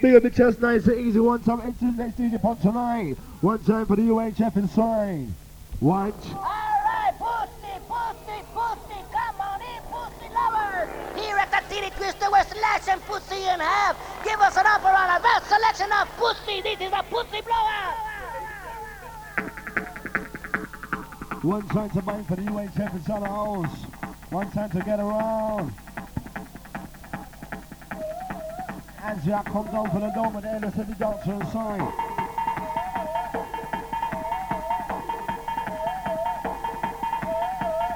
Big up the chest, nice and easy. One time, into the next DJ Punch tonight. One time for the UHF inside. Watch. Alright, pussy, pussy, pussy, come on in, pussy lovers. Here at the Titty Twister, we're slashing pussy in half. Give us an offer on a vast selection of pussy. This is a pussy blowout. One time to bind for the UHF inside the house. One time to get around. As Jack comes over for the dome the end of the doctor inside.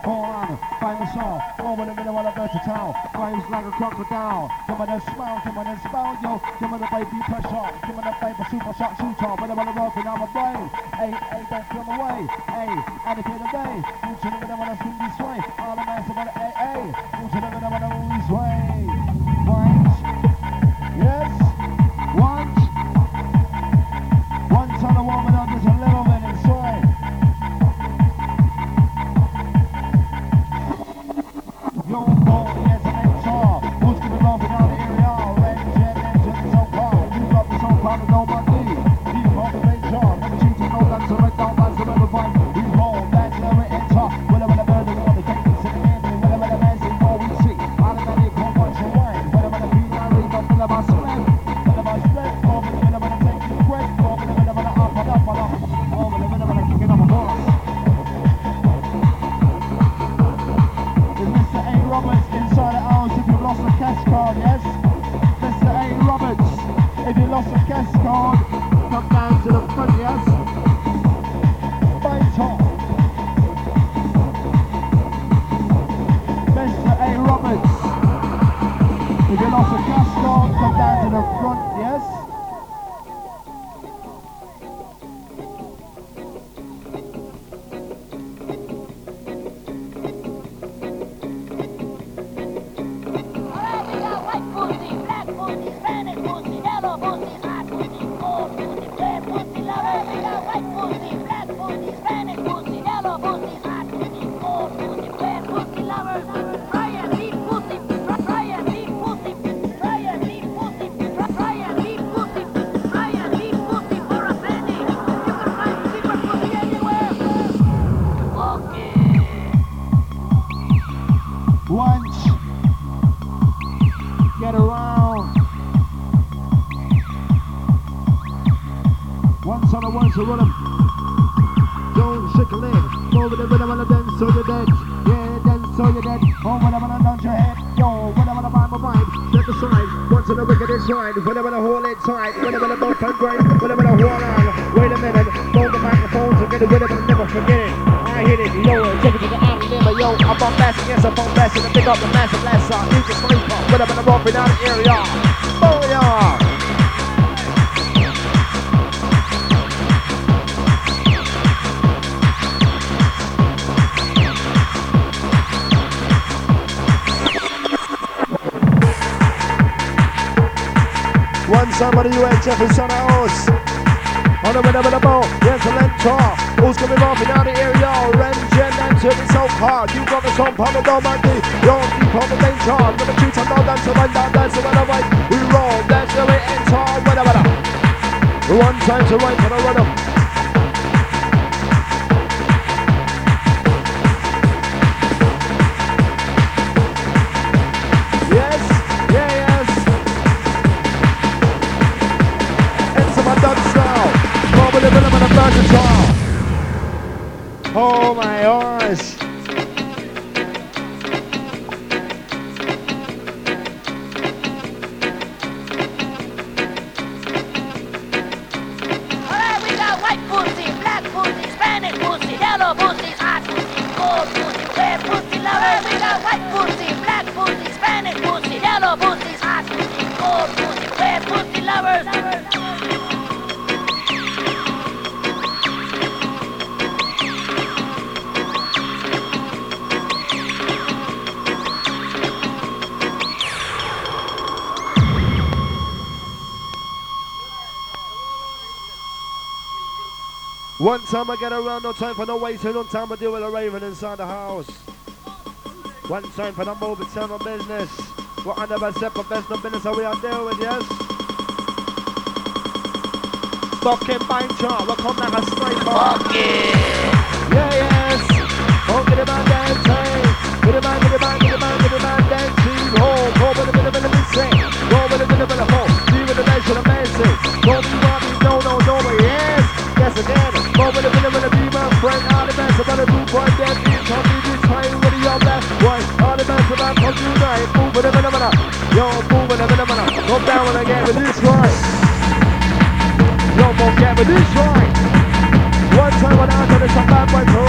On, find the song. Over the middle of the town. Flames like a crocodile. Give me the smile, give me the spell, yo. Give me the baby pressure. Give me the baby super shot shooter. When I'm on the and I'm a brain. Hey, hey, don't come away. Hey, and if you're the day, you should have been able to swing this way. All the about hey, hey. You should have On a. Don't shake a leg. Go with the rhythm and dance so you're dead. Yeah, dance so you're dead. Oh, whatever I dance your head. Yo, whatever the vibe my vibe. Step aside. Once in the wicked inside. Whatever the whole inside. Whatever the bump and grind. Whatever the hold on. Wait a minute. Hold the microphone So get it with it and never forget it. I hit it lower. Take it to the out limber. Yo, I'm on fast Yes, I'm bombastic. I pick up the massive last song. You can sleep on. Whatever the bumping out the area. Somebody UHF is on the house. On the winner with the ball, yes, a lentor. Who's gonna be bumping down the area? Ren, Jen, and it's so hard. You got the song, Papa, me. You're deep on the main chart. Number two, time, now dance, right down, dance, when I right. We roll, that's the way enter, winner, winner. One time to right for the rhythm. Rhythm and the One time I get around, no time for no waiting, no time to deal with a raven inside the house. One time for the move, it's on business. We're under a separate best no business, so we are dealing with, yes? fucking mind chart. We come like a sniper. Fuck yeah. Yeah, yes. Oh, get him on dancing. Get him on, get him on, get him on, get him on dancing. Oh, go with a bit of a missing. Go with a bit of a hole. See with the nation of amazing. Go be no, no, no, yes. Yes, again. Friend. All the best about the boot boy, that. Come be this time with the young black boy. All the best about come tonight. Move with a bit Yo, move with a a Go down with again with this right. Yo, go get with this right. One time when I got it, some bad boy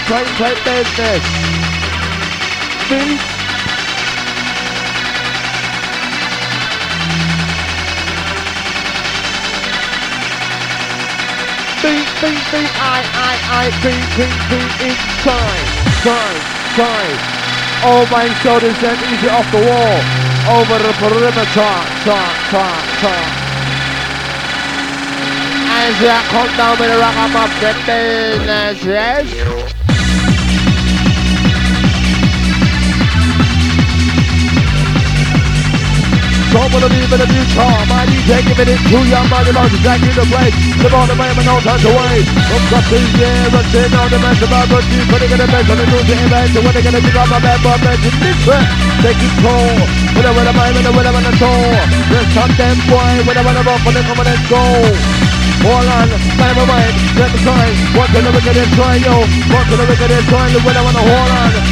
play, play, play business. Beat. Beat, beat, beat, I, I, I, beat, beat, beat, inside, side, side. Oh my shoulders then easy off the wall. Over the perimeter, talk, talk, talk. As that come down with the rock, I'm up the business, yes? Come with a beat, with a new charm. My DJ giving it to you. My device is exactly the place. Live on the way, but no time to wait. From got this year, rushing on the mess about what you putting in the best on the news event. So when they gonna pick up my bad boy, mention this track. Take control. With a with a mind, with a with a with a soul. There's something boy, with a with a rock, when they come and let's go. Hold on, time of mind, let the sign. What to the wicked is try, yo. What to the wicked is try, the winner wanna hold on.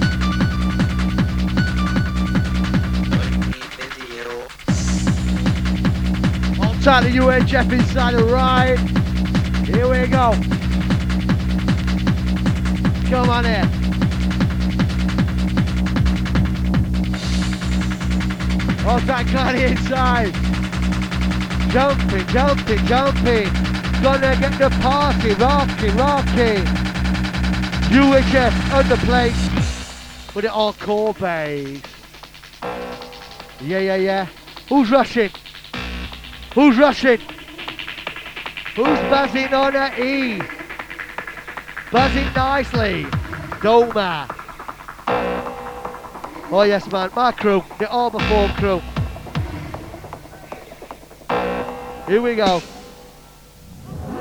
On the UHF inside the right. Here we go. Come on in. Oh, that guy inside. Jumping, jumping, jumping. Gonna get the party rocking, rocking. UHF under plate with it all core bass. Yeah, yeah, yeah. Who's rushing? Who's rushing? Who's buzzing on a E? Buzzing nicely. Doma. Oh yes man, my crew, the Armour Form crew. Here we go.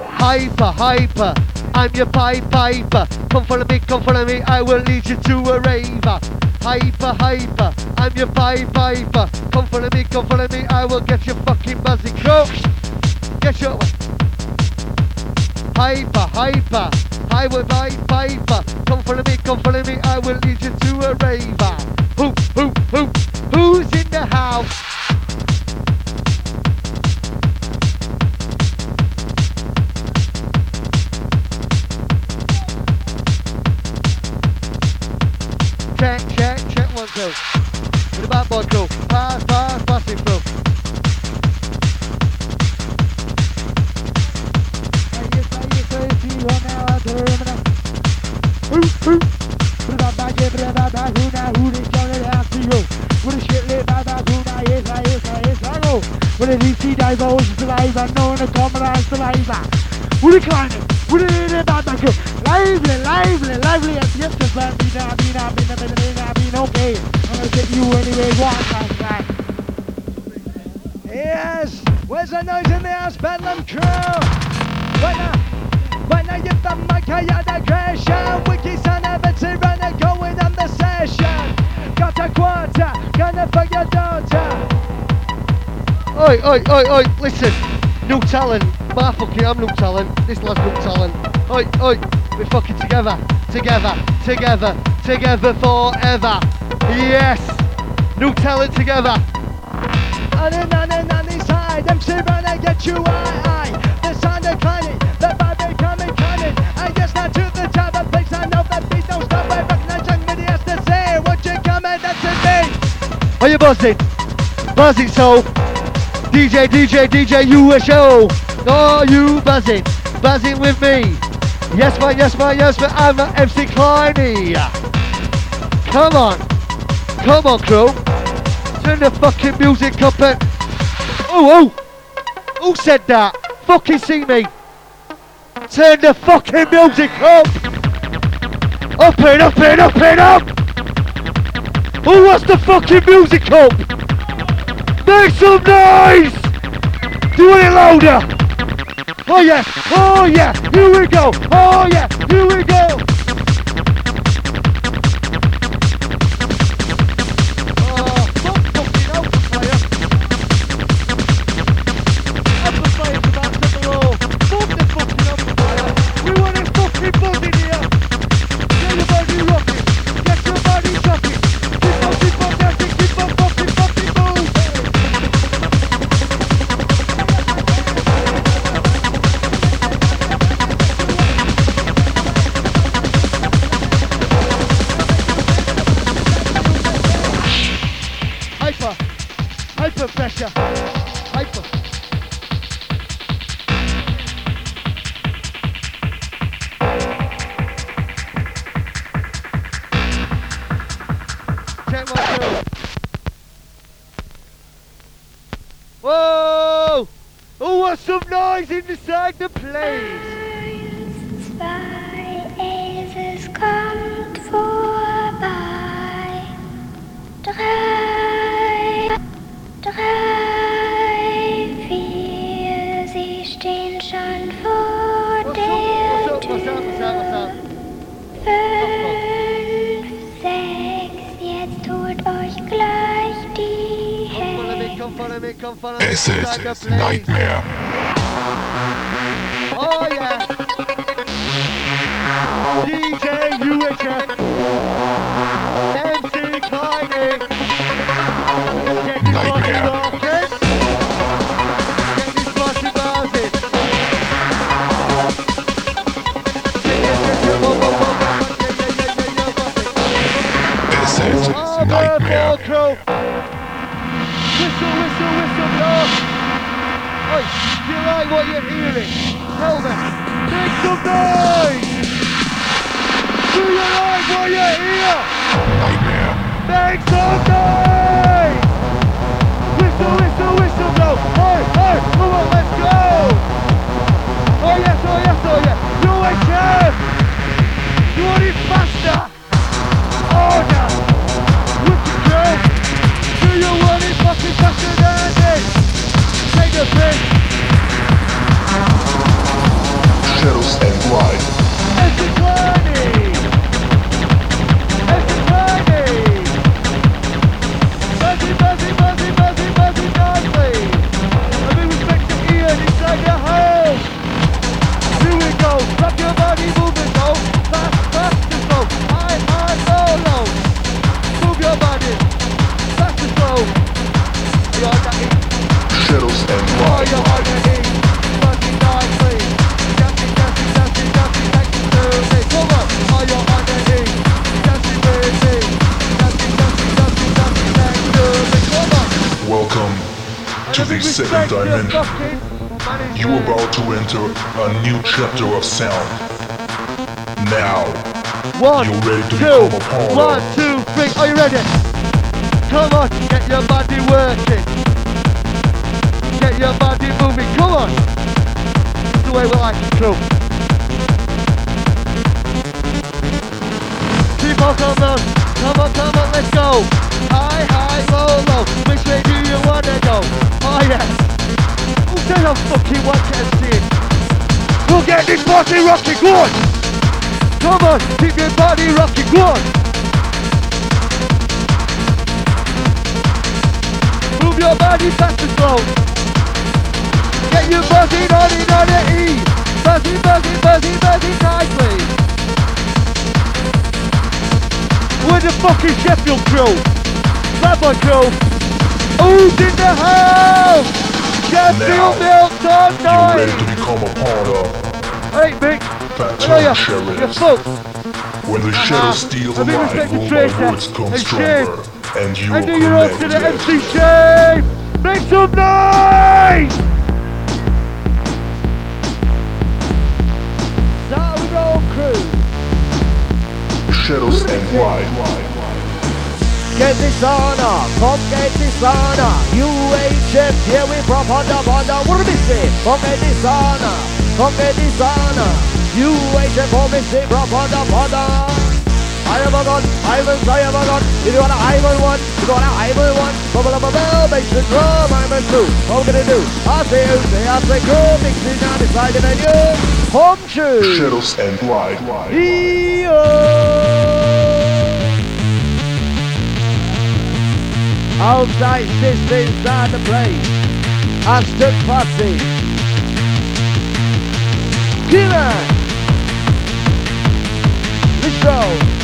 Hyper, hyper, I'm your Pied Piper. Come follow me, come follow me, I will lead you to a raver. Hyper, hyper, I'm your Pied Piper. Come follow me, come follow me, I will get your fucking buzzing crew. Get your hyper, hyper, highway pipe piper. Come follow me, come follow me, I will lead you to a raver. Who, who, who, who's in the house? Check, check, check one, two. With the bad boy crew. Pass, pass, pass it through. With a DC divulge saliva, known to common as saliva. With a climbing, with a bad back lively, lively, lively as yes, the band be not, be not, be not, be not, be not, okay. I'm gonna get you anyway, one time, guy. Yes! Where's the noise in the house, Bedlam crew? Right now, right now you've done my Kayada creation. Wiki son of a tyranner going on the session. Got a quarter, gonna fuck your daughter. Oi, oi, oi, oi, listen. New talent. My fucking, I'm new talent. This lad's new talent. Oi, oi, we're fucking together. Together, together, together forever. Yes! New talent together. On and on and on inside, them tyranner get you high, high. The sound of climbing, the vibe becoming cunning. I guess not to the top of place, I know that beat don't stop. I recognize young midi has to say, what you coming, that's a me. Are you buzzing? Buzzing so. DJ, DJ, DJ, USO. Are you buzzing? Buzzing with me. Yes, man, yes, man, yes, man. I'm MC Kleiny. Come on. Come on, crew. Turn the fucking music up and... Oh, oh. Who said that? Fucking see me. Turn the fucking music up. Up and up and up and up. Who wants the fucking music up? Make some noise! Do it louder! Oh yeah! Oh yeah! Here we go! Oh yeah! Here we go! Wants some noise inside the place? Zwei, es kommt vorbei. Drei, drei, vier, sie stehen schon vor What's der up, what's up, what's up, what's up, what's up? Fünf, sechs, jetzt holt euch gleich die Come follow me, Hände. Oh yeah. DJ Uicher. MC Tiny. Get these This is nightmare. Whistle, whistle, whistle, blow. Oi, you like what you're hearing? Me. Make some noise. Do you like what you hear? Nightmare. Make some noise. Whistle, whistle, whistle, blow. Oi, oi, come on, let's go. Oh yes, oh yes, oh yes. You ain't chef. You want it faster. Order. Oh, Wicked girl. Do you want it fucking faster than this? Take the piss. Shadows and light. One, two, three. Are you ready? Come on, get your body working. Get your body moving. Come on. That's the way we like it, cool. Keep on, come on. Come on, come on, let's go. High, high, low, low. Which way do you wanna go? Oh yes. Who said I fucking want to see it? We'll get this party rocking, go on. Come on, keep your body rocking, go Move your body slow. Get your buzzy on it on the E. Buzzy, buzzy, buzzy, buzzy nicely. We're the fucking Sheffield crew. Bad boy crew. Who's in the house? Sheffield Milk You're ready to become a part of. Hey, Mick. Fat I know you. Sheriff. You're fucked. When the shadow steals I a mean, light, respect the will traitor. my words come stronger, and you And are your own to the. MC Shave! Make some noise! Sound crew! Shadows and light. Get this on up, come get this on up. UHF, here we from Honda, Honda, what do we say? Come get this on up, come get this on up. UHF, and say from Honda, Honda. I have a gun, Ivan's, I have a gun. If you want an Ivan one, if you want an Ivan one, bubble up a bell, bass and drum, I'm a two. What we gonna do? I say you say, I say go, mix it down beside the menu. Home shoe. Shadows and light. E-O. Outside sits inside the place. Aston Party. Killer. Let's go.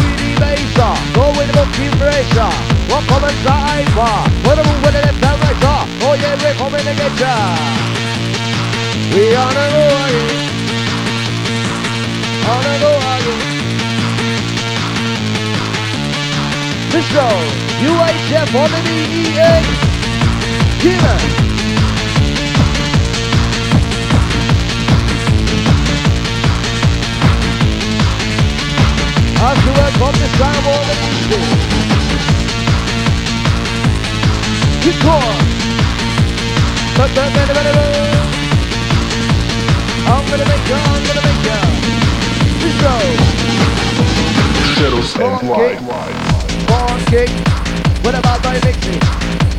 With the baser, go with the monkey bracer. What coming side bar? What a move with the left and right bar. Oh yeah, we're coming to get ya. We on a go. On a go Let's. UHF on the. As to work on the more than easy. Keep going. I'm gonna make ya, I'm gonna make ya. Let's go. Shadows and. Light. Funky. What about my mixing?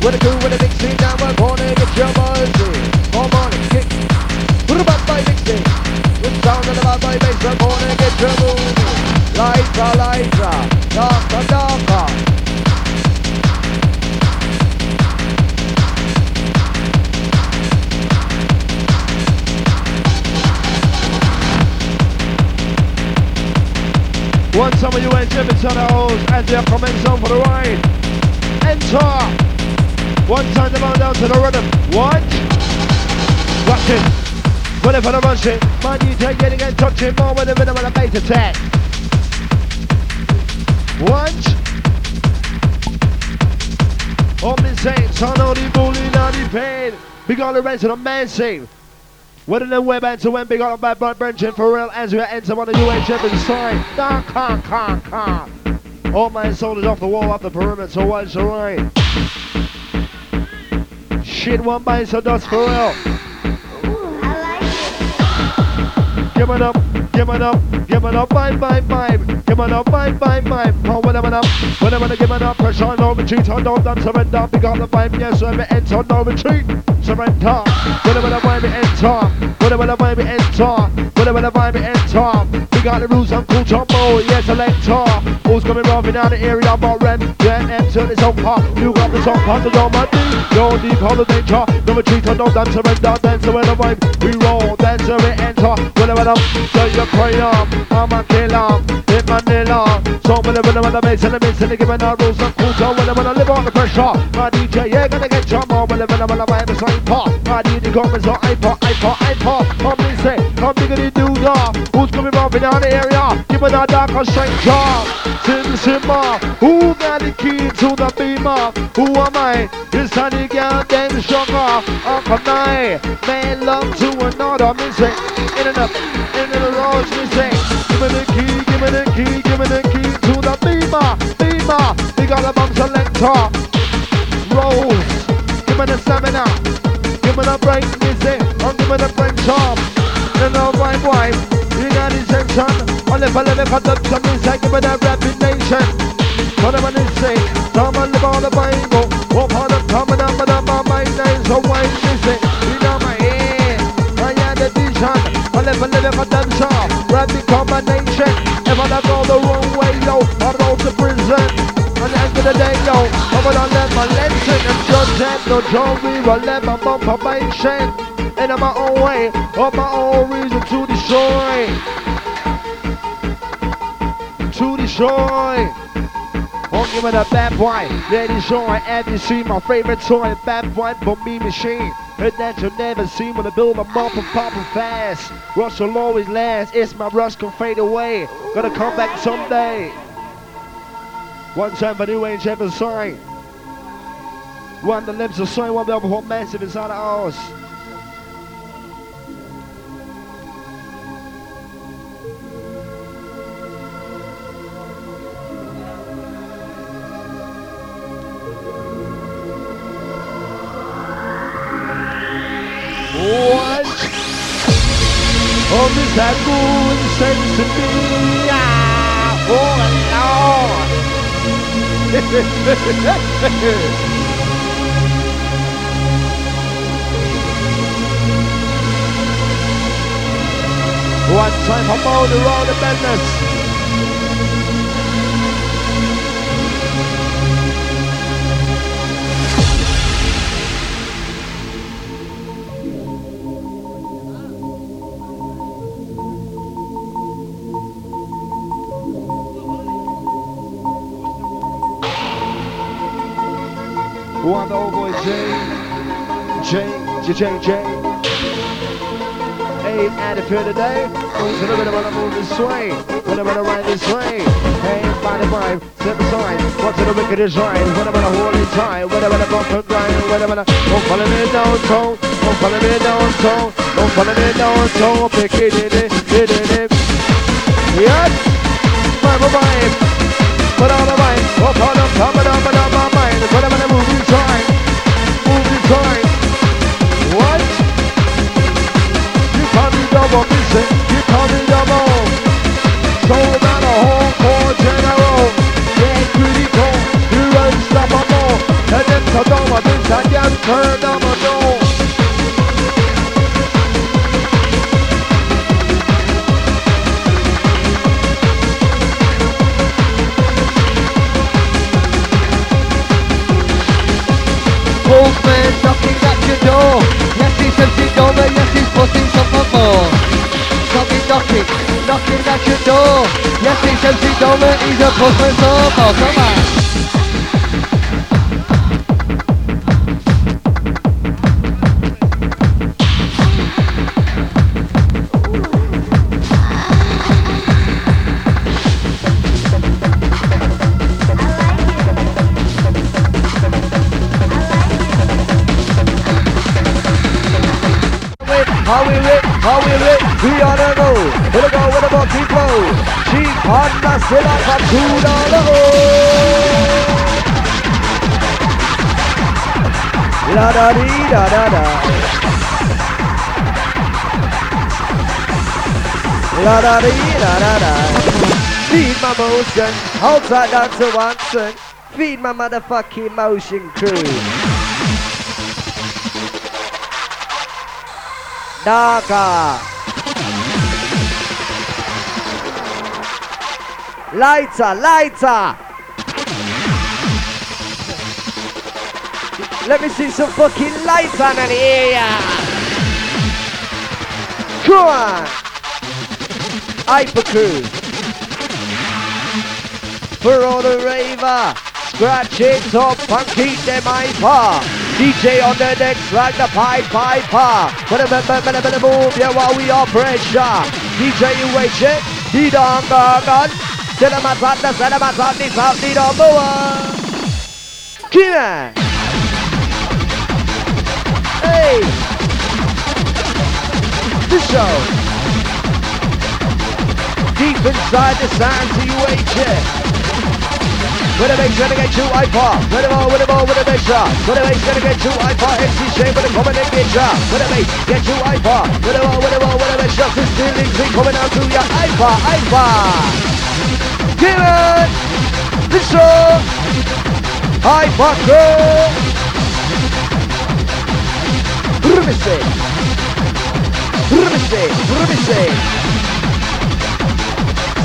What I do when I mix now? I'm gonna get your. Come on and kick. What about my mixing? What sound about my bass? I'm gonna get your moving. Lighter, lighter, darker, darker. One time you enter into the house and they commence on for the ride. Enter. One time the ball down to the rhythm. One. Watch it. Whatever the rush it. My DJ getting and touching more with the rhythm and the bass attack. One. Oh, Miss Saints, I know the bully, not the pain. We got the rest of the man scene. What in the web to when big on bad boy Brenton for real as we enter on the UHF inside. Car, car, car, car. All my soldiers off the wall, off the perimeter, so what's the right? Shit, one bite, so dust for real. Give it up, give it up, give it up, bye, bye, bye. Give it up, bye, bye, bye. Oh, whatever up, whatever give it up. Pressure, no retreat, on no done, surrender. Big up the vibe, yes, so every enter, no retreat. Surrender. Whatever the vibe, enter. Whatever the vibe, enter. Whatever the vibe, enter. We got the rules, I'm cool, jumbo, yes, selector. Who's coming round in the area, but rent, rent, enter, it's on par. You got the song, part of your money. Yo, deep, hold the danger. No retreat, on no done, surrender. Dance, where the vibe, we roll, dance, we enter. Whatever the so you pray up, I'm a killer, in Manila. So I'm the bass and the mix and they giving out rules and cool, so I live on the pressure, my DJ, yeah, gonna get your more I'm on the vibe, it's like pop. My DJ comments on iPod, iPod, iPod. Come and say, come diggity do ya. Who's coming from in the area? Give me that dark or stranger. Sim Simmer, who got the key to the beamer? Who am I? A the girl, then sugar. Uncle Night, man, love to another music. In and up, in and around music. Give me the key, give me the key, give me the key to the beamer, beamer. We got a bomb selector. Rose, give me the stamina. Give me the break music, and give me the break charm. And the right wife, you got the section. I live, I live, I cut up some music, give me the rapid nation. Whatever they say, come on, live all the Bible. On them, coming up, but I'm on my name, so why music? Live, I live, I dance off. Rapid combination. If I don't go the wrong way, yo, I go to prison. At the end of the day, yo, I'm gonna let my lesson and judge and no jury, I let my confirmation. And in my own way, of my own reason to destroy. To destroy. Oh, give it a bad boy. Let it show I you see my favorite toy. Bad boy for me machine. And that you'll never see when I build them up and pop them fast. Rush will always last. It's my rush can fade away. Gonna come back someday. One time for new age ever sign. One the lips of soil, one before massive inside the house. To me. Ah, oh, Lord. One time for Mo, the road of madness. One the old boy J, J, J, J, J. Hey, added for today. Moves a little bit of a move this way. When I'm gonna ride this way. Hey, find the vibe, step aside. What's in the wicked design? When I'm gonna hold it tight. When I'm gonna bump and grind. When I'm don't follow me down, toe. Don't follow me down, toe. Don't follow me down, toe. Pick it in it, it in it. Yes, vibe, vibe. Put on the vibe. Up on the top of the top of turn on my door. Knocking, knocking at your door. Yes, he's empty over. He's a postman so more. Come on. We how we lit, we on the go. With a go, with a bucky flow. Cheap on the still up from two dollar. La da dee da da da. La da dee da da da. Feed my motion, outside to Watson. Feed my motherfucking motion crew. Darker. Lighter, lighter. Let me see some fucking lights on in here. Come on. Hyper crew. For all the raver. Scratch it up and keep them hyper. DJ on the decks like the Pied Piper. But better, better move yeah, while we are pressure. DJ you wait don't go gun. Tell him I thought the this out the number one. Kill it. Hey. The show. Deep inside the sound to you wait check. With a bass gonna get you hyper. With a more, with a more, with a bass shot. With a bass gonna get you hyper. MC Shane with a coming in picture. With a bass get you hyper. With a more, with a more, with a bass shot. This feelings be coming out to your hyper, hyper. Give it. Song. Hyper girl. Rumise. Rumise. Rumise.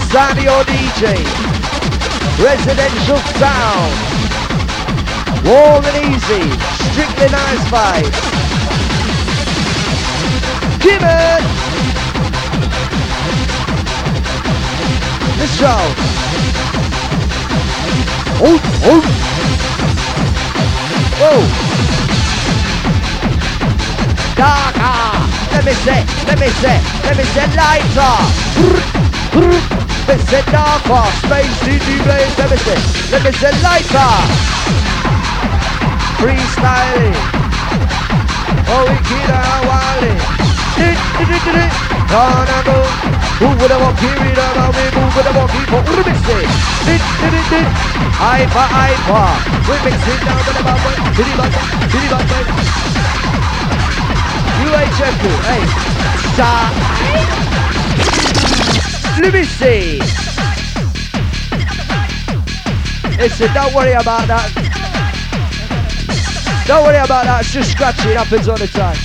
Sadio DJ. Residential sound. Warm and easy. Strictly nice vibes. Give it. Let's go. Oh, oh. Whoa. Darker. Let me say, let me say, let me say lighter. Say darker, space CD blaze, say, let me say lighter. Freestyling. Oh, we keep on wilding. Gonna go. Who would have walked here in a we move with a walkie for Urbisi? Hyper, hyper. We mix it down with the bubble. Diddy bubble, diddy bubble. UHF, hey. Stop. Let me see. Listen, don't worry about that. Don't worry about that. It's just scratching. It happens all the time.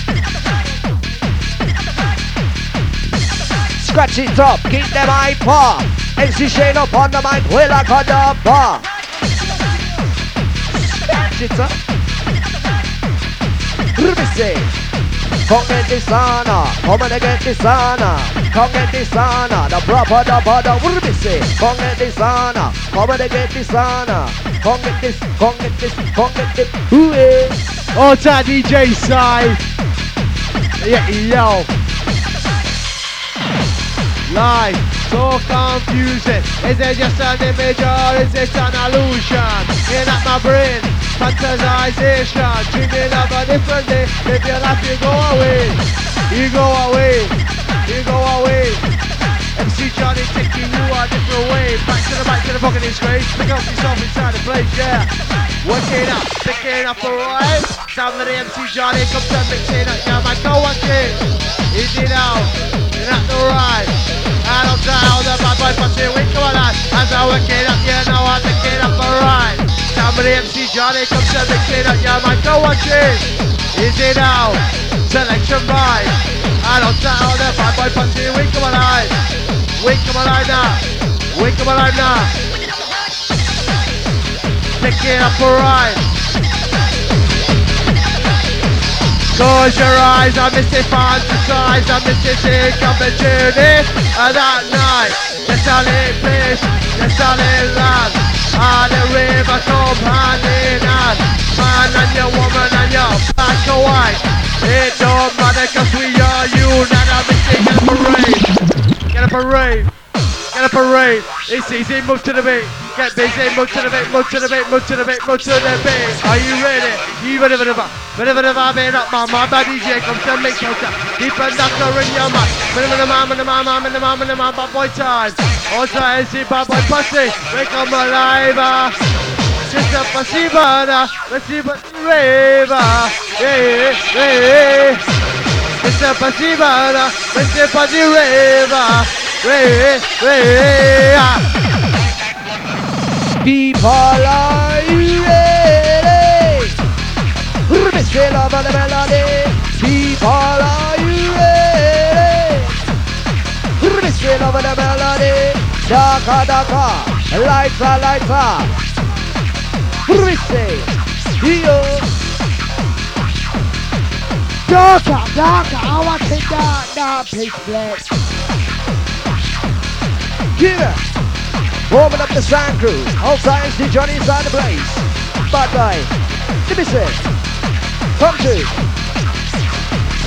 Scratch it up. Keep them high paw. MC Shane up on the mic. We're like on the bar. Scratch it up. See. Come get this honor, come and get this honor, come get this honor, the proper, the brother, what do say? Come get this honor, come and get this honor, come get this, come get this, come get this, who is? Oh, that DJ side. Yeah, yo. Live, so confusing. Is it just an image or is it an illusion? In at my brain, fantasization, dreaming of a different day. If you laugh, you go away, you go away, you go away. MC Johnny taking you a different way. Back to the back to the pocket is great. Pick up yourself inside the place, yeah. Working up, picking up alright. Sound of the MC Johnny comes to mixing up, yeah, man, go watch it. Is it out? That's alright. I don't tell the bad boy punching, we come on As I work it up, yeah, now I'm picking up alright. Somebody MC Johnny comes to mix it up, yeah man, go watch it. It now? Selection right. I don't tell the bad boy pussy, we come alive. We come alive now. We come alive now. Pick it up alright. Close your eyes, I miss it fantasize, I miss it sick journey of that night. The solid place, the solid land. Ah, the river come hand in hand. Man and your woman and your black and white. It don't matter cause we are unanimous. Get a parade. Get a parade. Get a rave. It's easy, move to the beat. Get busy, move to the beat, move to the beat, move to the beat, move to the beat. Are you ready? You ready vibe? Ready for the vibe? Ain't up, my my bad DJ comes to make no time. Keep a knocker in your mind. Ready for the mom and the mom, mom and the mom and the mom, bad boy time. All time, see bad boy pussy. Wake up alive. A pasibana, pasiba reva, yeah, yeah. A pasibana, pasiba reva, yeah. People are ready? Love of the melody. People are ready? Of the melody. Daka daka, lighter lighter. Mr. Yo. Darker, darker, I want to dark, dark, pitch black. Give it. Warming up the sound crew. All science to Johnny inside the place. Bad guy. Let me say. Come to.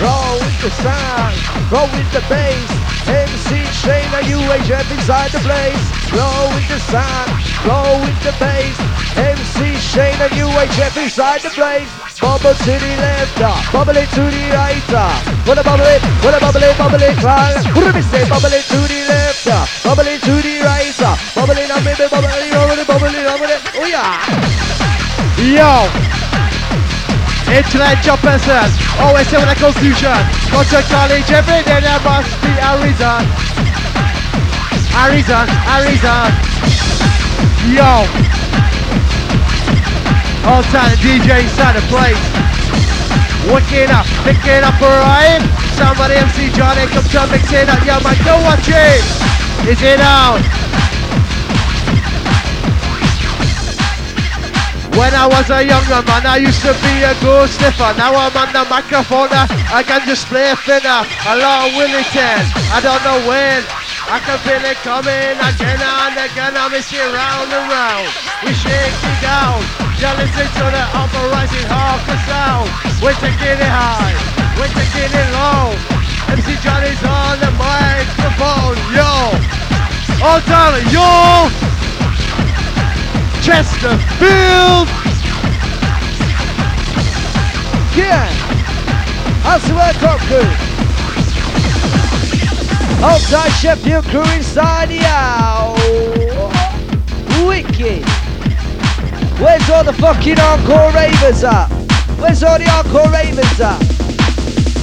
Roll with the sound. Roll with the bass. MC Shane, a UHF inside the place. Roll with the sound. Roll with the bass. MC Shane, a UHF inside the place. Bubble to the left, uh, bubble it to the right. uh. What a bubble it, what a bubble it, bubble it, climb. What do we say? Bubble it to the left, uh, bubble it to the right. uh. Bubble it up, baby, bubble it over it, bubble it over it. Oh yeah. Yo! Internet job person, always say when I confusion. Go to college every day, there must be a reason. A reason, a reason. Yo! All time DJ inside the place. Wicked up, picking up a rhyme. Somebody MC Johnny come to mix it up. Yo, man, go watch it. Is it out? When I was a younger man, I used to be a good sniffer. Now I'm on the microphone, uh, I can just play thinner. Along Willie 10, I don't know when. I can feel it coming again and again. I'm missing round and round. We shake it down. You listen to the half the sound. We're taking it high, we're taking it low. MC Johnny's on the microphone, yo. All time, yo. Chesterfield. Yeah. Top crew. Outside Sheffield crew inside the house. Wicked. Where's all the fucking hardcore ravers at? Where's all the hardcore ravers at?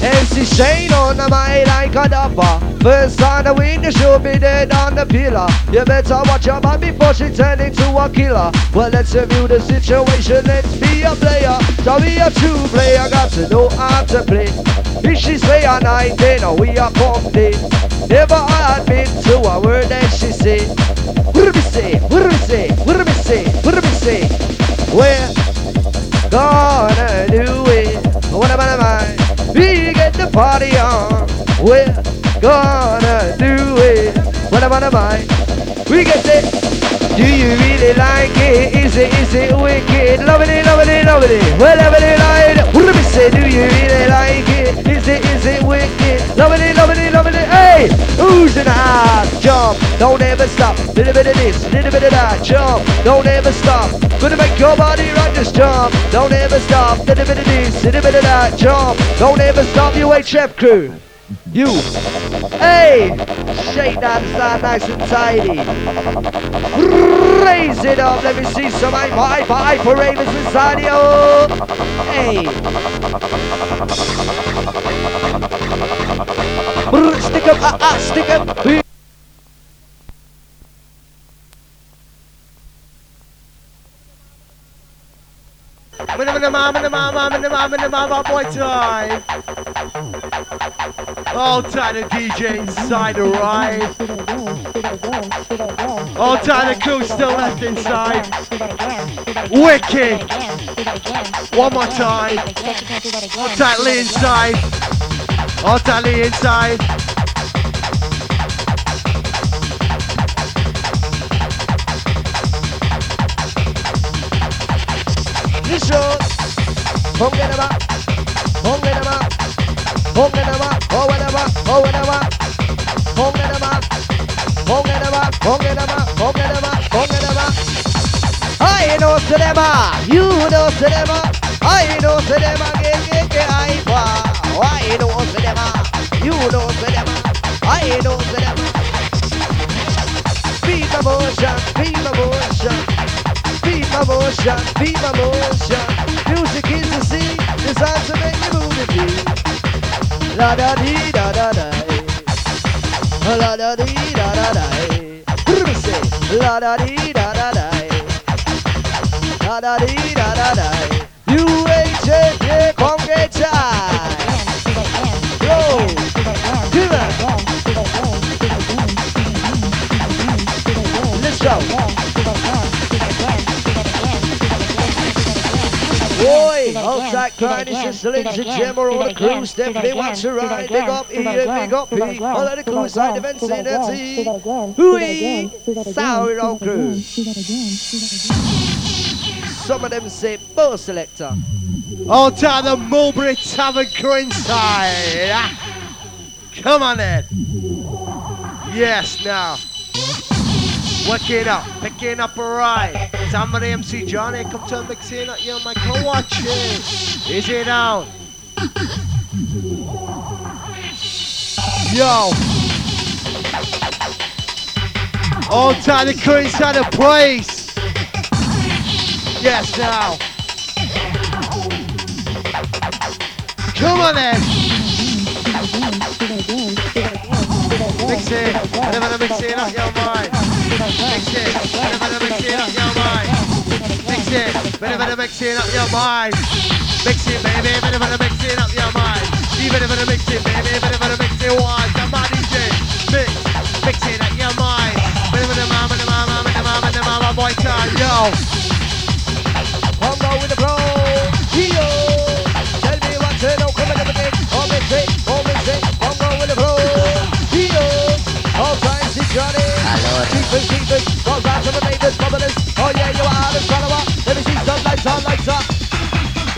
MC Shane on the mic like a dapper. First time the win, you should be dead on the pillar. You better watch your man before she turn into a killer. Well, let's review the situation. Let's be a player. So be a true player, got to know how to play. If she say a night, then we are pumped Never admit to a word that she say. What do we say? What do party on. We're gonna do it. What am I? We get it. Do you really like it? Is it, is it wicked? Loving it, loving it, loving it. Well, loving it, like it. Do you really like it? Is it, is it wicked? It, loving it. Hey, who's in the house? Jump, don't ever stop. Little bit of this, little bit of that. Jump, don't ever stop. Gonna make your body rock, just jump. Don't ever stop. Little bit of this, little bit of that. Jump, don't ever stop. UHF crew. You. Hey, shake that side nice and tidy. Raise it up. Let me see some high five, high for ravers inside you. Hey. Brr, Stick up, ah, ah, stick up. Time. All time the DJ inside the ride. All time the crew still left inside. Wicked. One more time. All time Lee inside. All time Lee inside. Listen. Ponga nama. Ponga nama. Ponga nama. Ponga nama. Ponga nama. Ponga nama. Pongenama, Pongenama, Pongenama, Pongenama. I know cinema, you know cinema. I know cinema, get get get I I know cinema, you know cinema. I know cinema. Be my motion, be my motion. Be my motion, be my motion. Music is the sea, designed to make you move and be. La da dee da da da. La da dee da da da. La da dee da da da. La da dee da da da. You ain't yeah, come get time. Go, do. Let's go. Boy, outside Carnage and Slims and Jim are on the crew. Stephanie wants to ride. Big up Ian, big up P. All of the crew side of Vicinity. Hooey, sour on crew. Some of them say, Bo selector. All down the Mulberry Tavern crew inside. Ah. Come on then. Yes, now. Working up, picking up a ride. Somebody MC Johnny, come to mix in at your mic, come watch it. Is it out? Yo. All time the crew inside the place. Yes, now. Come on then. Mix it, whatever mix it up your mind. Mix it, whatever mix it up your mind. Mix it, whatever mix it up your mind. Mix it, baby, whatever mix it up your mind. Even if it mix it, baby, whatever mix it was. Somebody say, mix, mix it up your mind. Whatever the mama, the mama, the mama, the mama, boy, time, yo. Come on with the bro. Keepers, keepers. Go back to the neighbors, bubblers. Oh yeah, you are the follower. Let me see some lights on, lights up.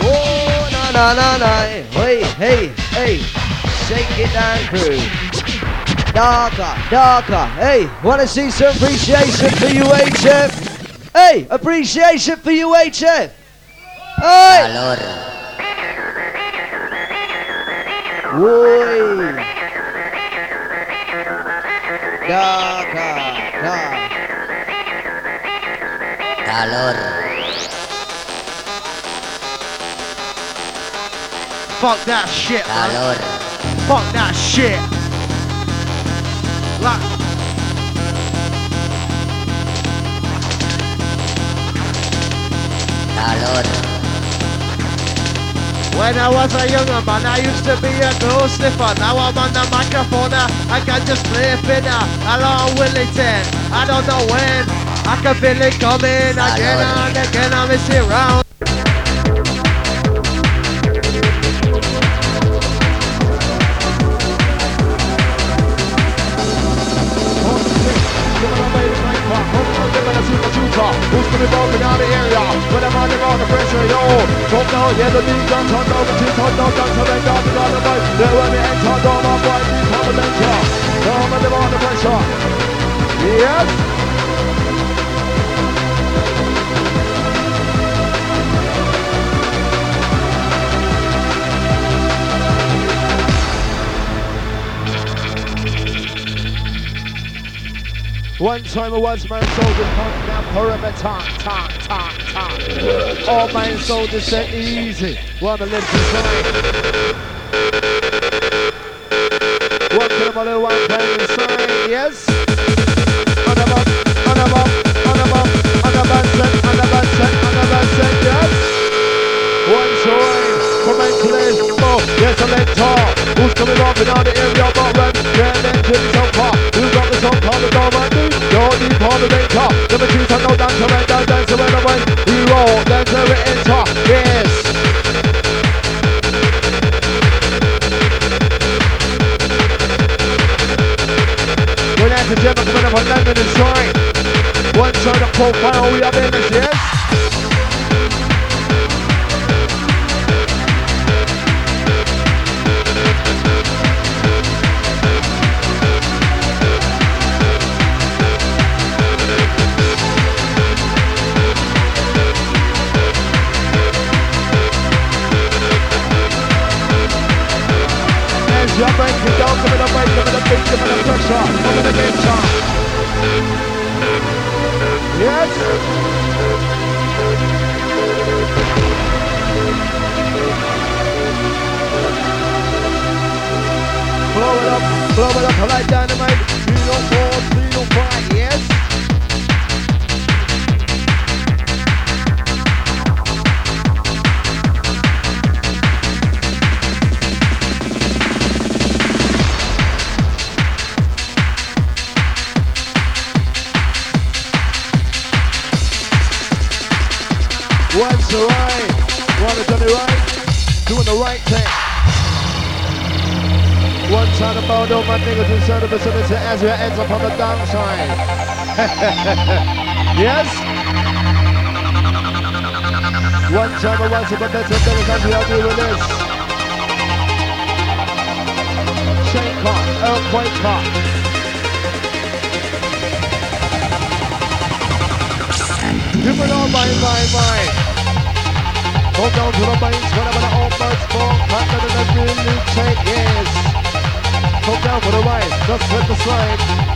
Oh, na na na na. Hey, hey, hey. Shake it down, crew. Darker, darker. Hey, wanna see some appreciation for you, HF? Hey, appreciation for you, HF. Hey! Oi! Darker, darker. Fuck that shit, man. Fuck that shit. Like, When I was a younger man, I used to be a glow sniffer. Now I'm on the microphone, uh, I can just play a finner along with it. I don't know when I can feel it coming again and again. I miss it round. The area? When I'm on the road, the pressure, yo. Don't know, yeah, the beat done, turn over, two turn down, done, surrender, the God of life. There when we enter, down, my boy, deep on the venture. Come on, the on the pressure. Yes. One time a once man soldier come down perimeter, time, time, time, time. All man soldiers say easy. One the left inside. One kilometer, one plane inside, yes. On the bump, on the bump, on the bump, on the bump set, on the bump set, on the bump set, yes. One time, come and clear, oh, yes, a mentor. Who's coming up in all the area, but you're then to the top part, who got the top part, the door on the top. Number two, so no dance, surrender, dance, surrender, when we roll, then we enter, yes. When that's a gem coming up on London inside. One side of profile, we are in this, yes? Over the guitar. Yes. Blow it up, blow it up like dynamite. Of bound my niggas inside the vicinity as we ends up on the downside. yes? One time of once of the better better as we are doing this. Shake car, earthquake car. Give it all, my, my, my. Go down to the banks, whatever the old birds fall, hotter than a really take, yes. Go down for the right, just hit the slide.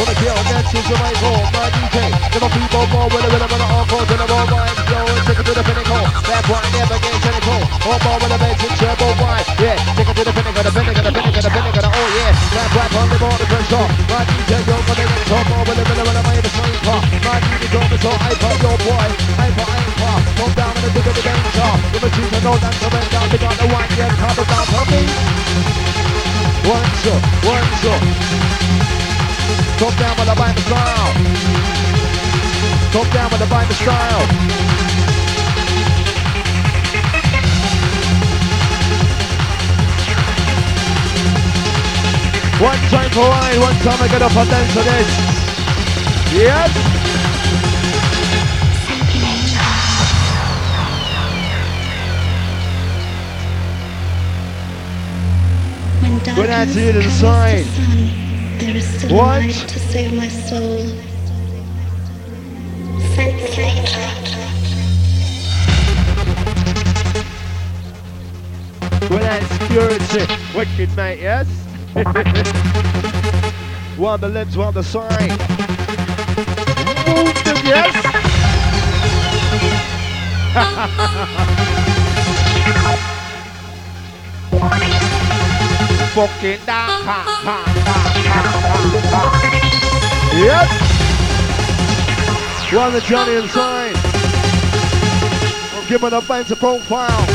Wanna kill dances to my home, my DJ. Never people more with a rhythm and all and I'm all right. Yo, take it to the pinnacle. That boy never gets cold. All more with a bass and wide. Yeah, take it to the pinnacle, the pinnacle, the pinnacle, the pinnacle. Oh yeah, that rap on the more the pressure. My DJ, yo, for the next top more with a rhythm and in the flame car. My DJ, yo, so I pop your boy. I pop. Come down in the the. Give a cheese and. They got the one, yeah, down for me. One shot, one shot. Top down with the the style. Top down with the bind the style. One time for wine, one time I get up and dance to this. Yes. When I see it inside. There is still What? light to save my soul. When I security, wicked mate, yes? one the lips, one the sign. Move them, yes? Fucking da ha ha ha ha. Yes. The Johnny inside. I'm giving a fancy profile.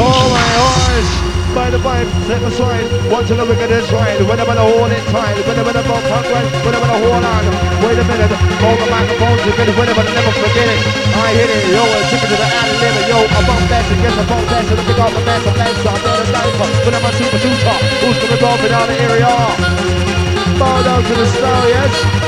Oh my horse! By the vibe, take a slide. Once in a wicked is right. When I'm gonna hold it tight. When I'm gonna bump up right. When I'm gonna hold on. Wait a minute. Hold the microphone to finish. When I'm gonna never forget it. I hit it. Yo, I took it to the ad limit. Yo, I bump fast against the bump fast. And I pick off the of lands. I'm down the diaper. When I'm a super super. Who's gonna go for down the area? Bow down to the star, yes?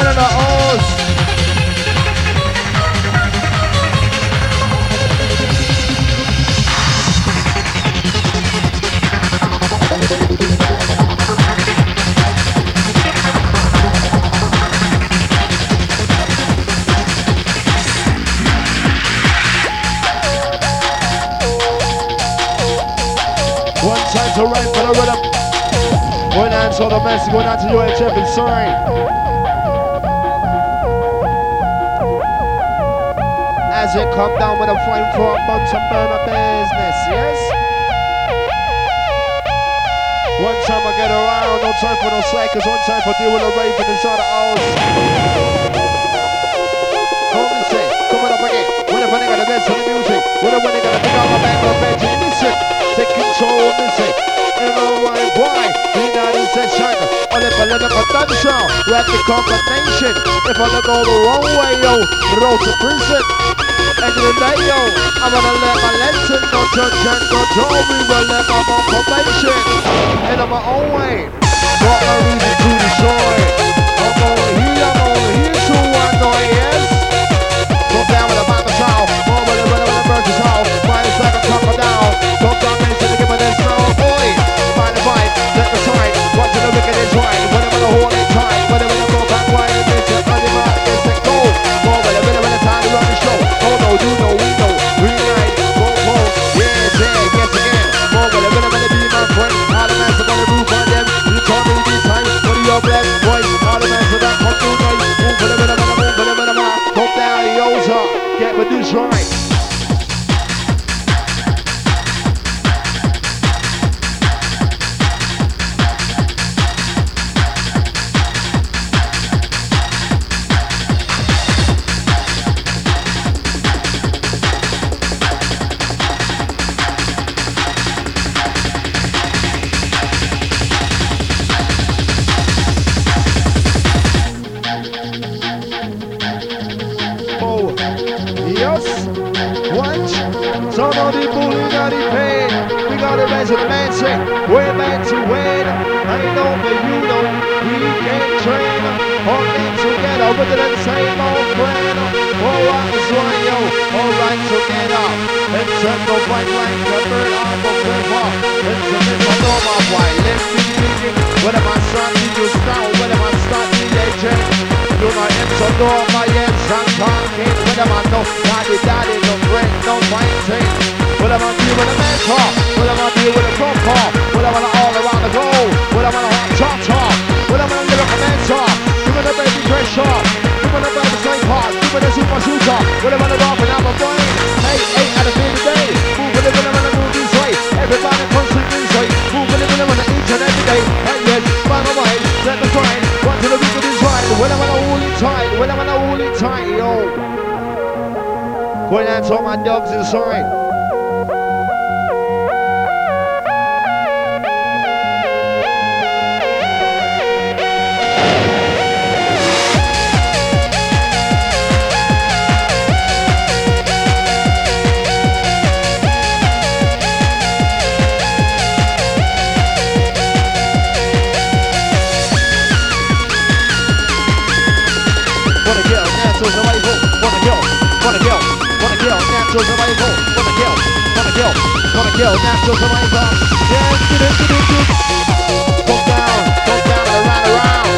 And on the O's. One time to right for the rhythm. One answer the message, going out to UHF inside. As it come down with a flame for a bunch of business, yes? One time I get around, no time for no slackers, one time for deal with a raven inside the house. Come and say, coming up again. best of the music. What I wanna gotta pick up my back on and listen. Take control music. And know why, why? We not in session. All if I let up a dungeon, we have the combination. If I don't go the wrong way, yo, road to prison. Of the day, yo, I'm gonna let my lesson no judge and control me. Will let my own probation. And on my own way. What a reason to destroy. I'm over here, I'm over here to noise, yes. Go down with a with a with a with a virgin child. Find a second When I'm gonna tight. When I'm gonna tight, yo. When that's all my dogs inside. Kill, wanna kill, natural survival. Yeah, do do do do do. Go down, go down and around, around.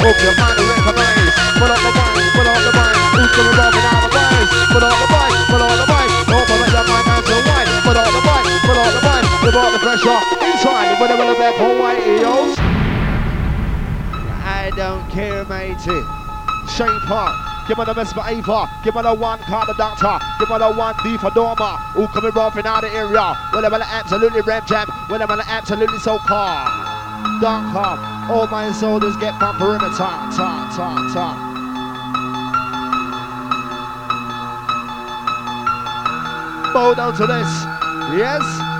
Open your mind to recognize. Put on the mind, put on the mind. Who's gonna rob and out of eyes? Put on the mic, put on the mic. Open up your mind and to wine. Put on the mic, put on the mic. Put on the pressure inside. When I'm back home, white eels. Matey. Shane Park. Give me the best for Ava. Give me the one called the doctor. Give me the one D for Dorma. Who coming rough in out the area? Well, I'm absolutely rap jam. Well, I'm absolutely so car. Dark calm. All my soldiers get from perimeter. Ta, ta, ta. Bow down to this. Yes.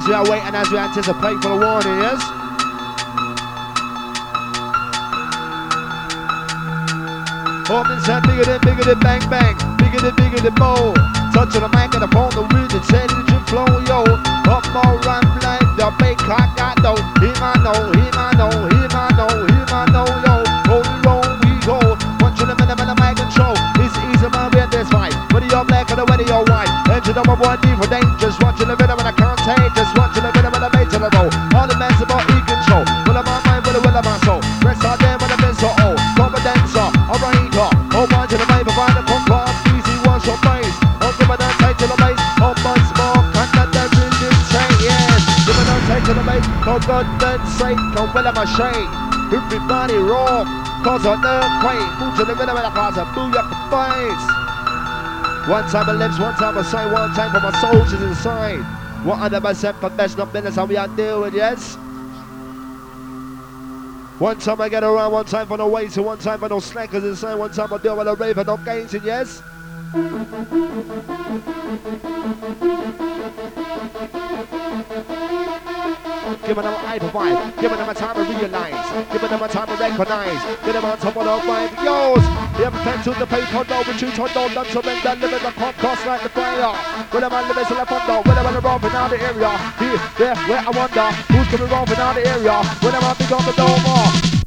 As we are waiting, as we anticipate for the warning, yes? Open said bigger than bigger than bang bang, bigger than bigger than bow. Touching the mic and upon the wheel, the intelligent flow, yo. Up more run like the big cock got though. Him I know, him I know, him I know, him I know, yo. Holy roll, we go. Them in the middle of my control. It's easy, man, we're this fight. Whether you're black or whether you're white. Engine number one, D for dangerous. Watching the rhythm and I can't take. Just watching the rhythm and I made to the roll. All the mess about e-control. Will of my mind, will of will of my soul. Rest all day when I've been so old. Confidence, uh, alright, oh, one to the main, provide a up. Easy, wash your face. Oh, give that tight to the base. Oh, much more, can that there is this yes. Give that tight to the base. Oh, God, then sake, come well of my shade. Everybody rock, cause an earthquake. Move to the rhythm and I cause a booyah face. One time my lips, one time I say, one time for my soldiers inside. 100% professional business how we are doing, yes? One time I get around, one time for the waiter, one time for no slackers inside, one time I it with a raver, no gaining, yes? Giving them hyper vibe, giving them a time to realize, giving them a time to recognize, give them on top of the vibe. Yours, the pencil, the paper, no retreat, on no none surrender, living the podcast like the fire. When I'm on the vessel, I thunder, when I'm the road, out the area. Here, there, where I wonder, who's coming wrong out the area. When I'm on the the door,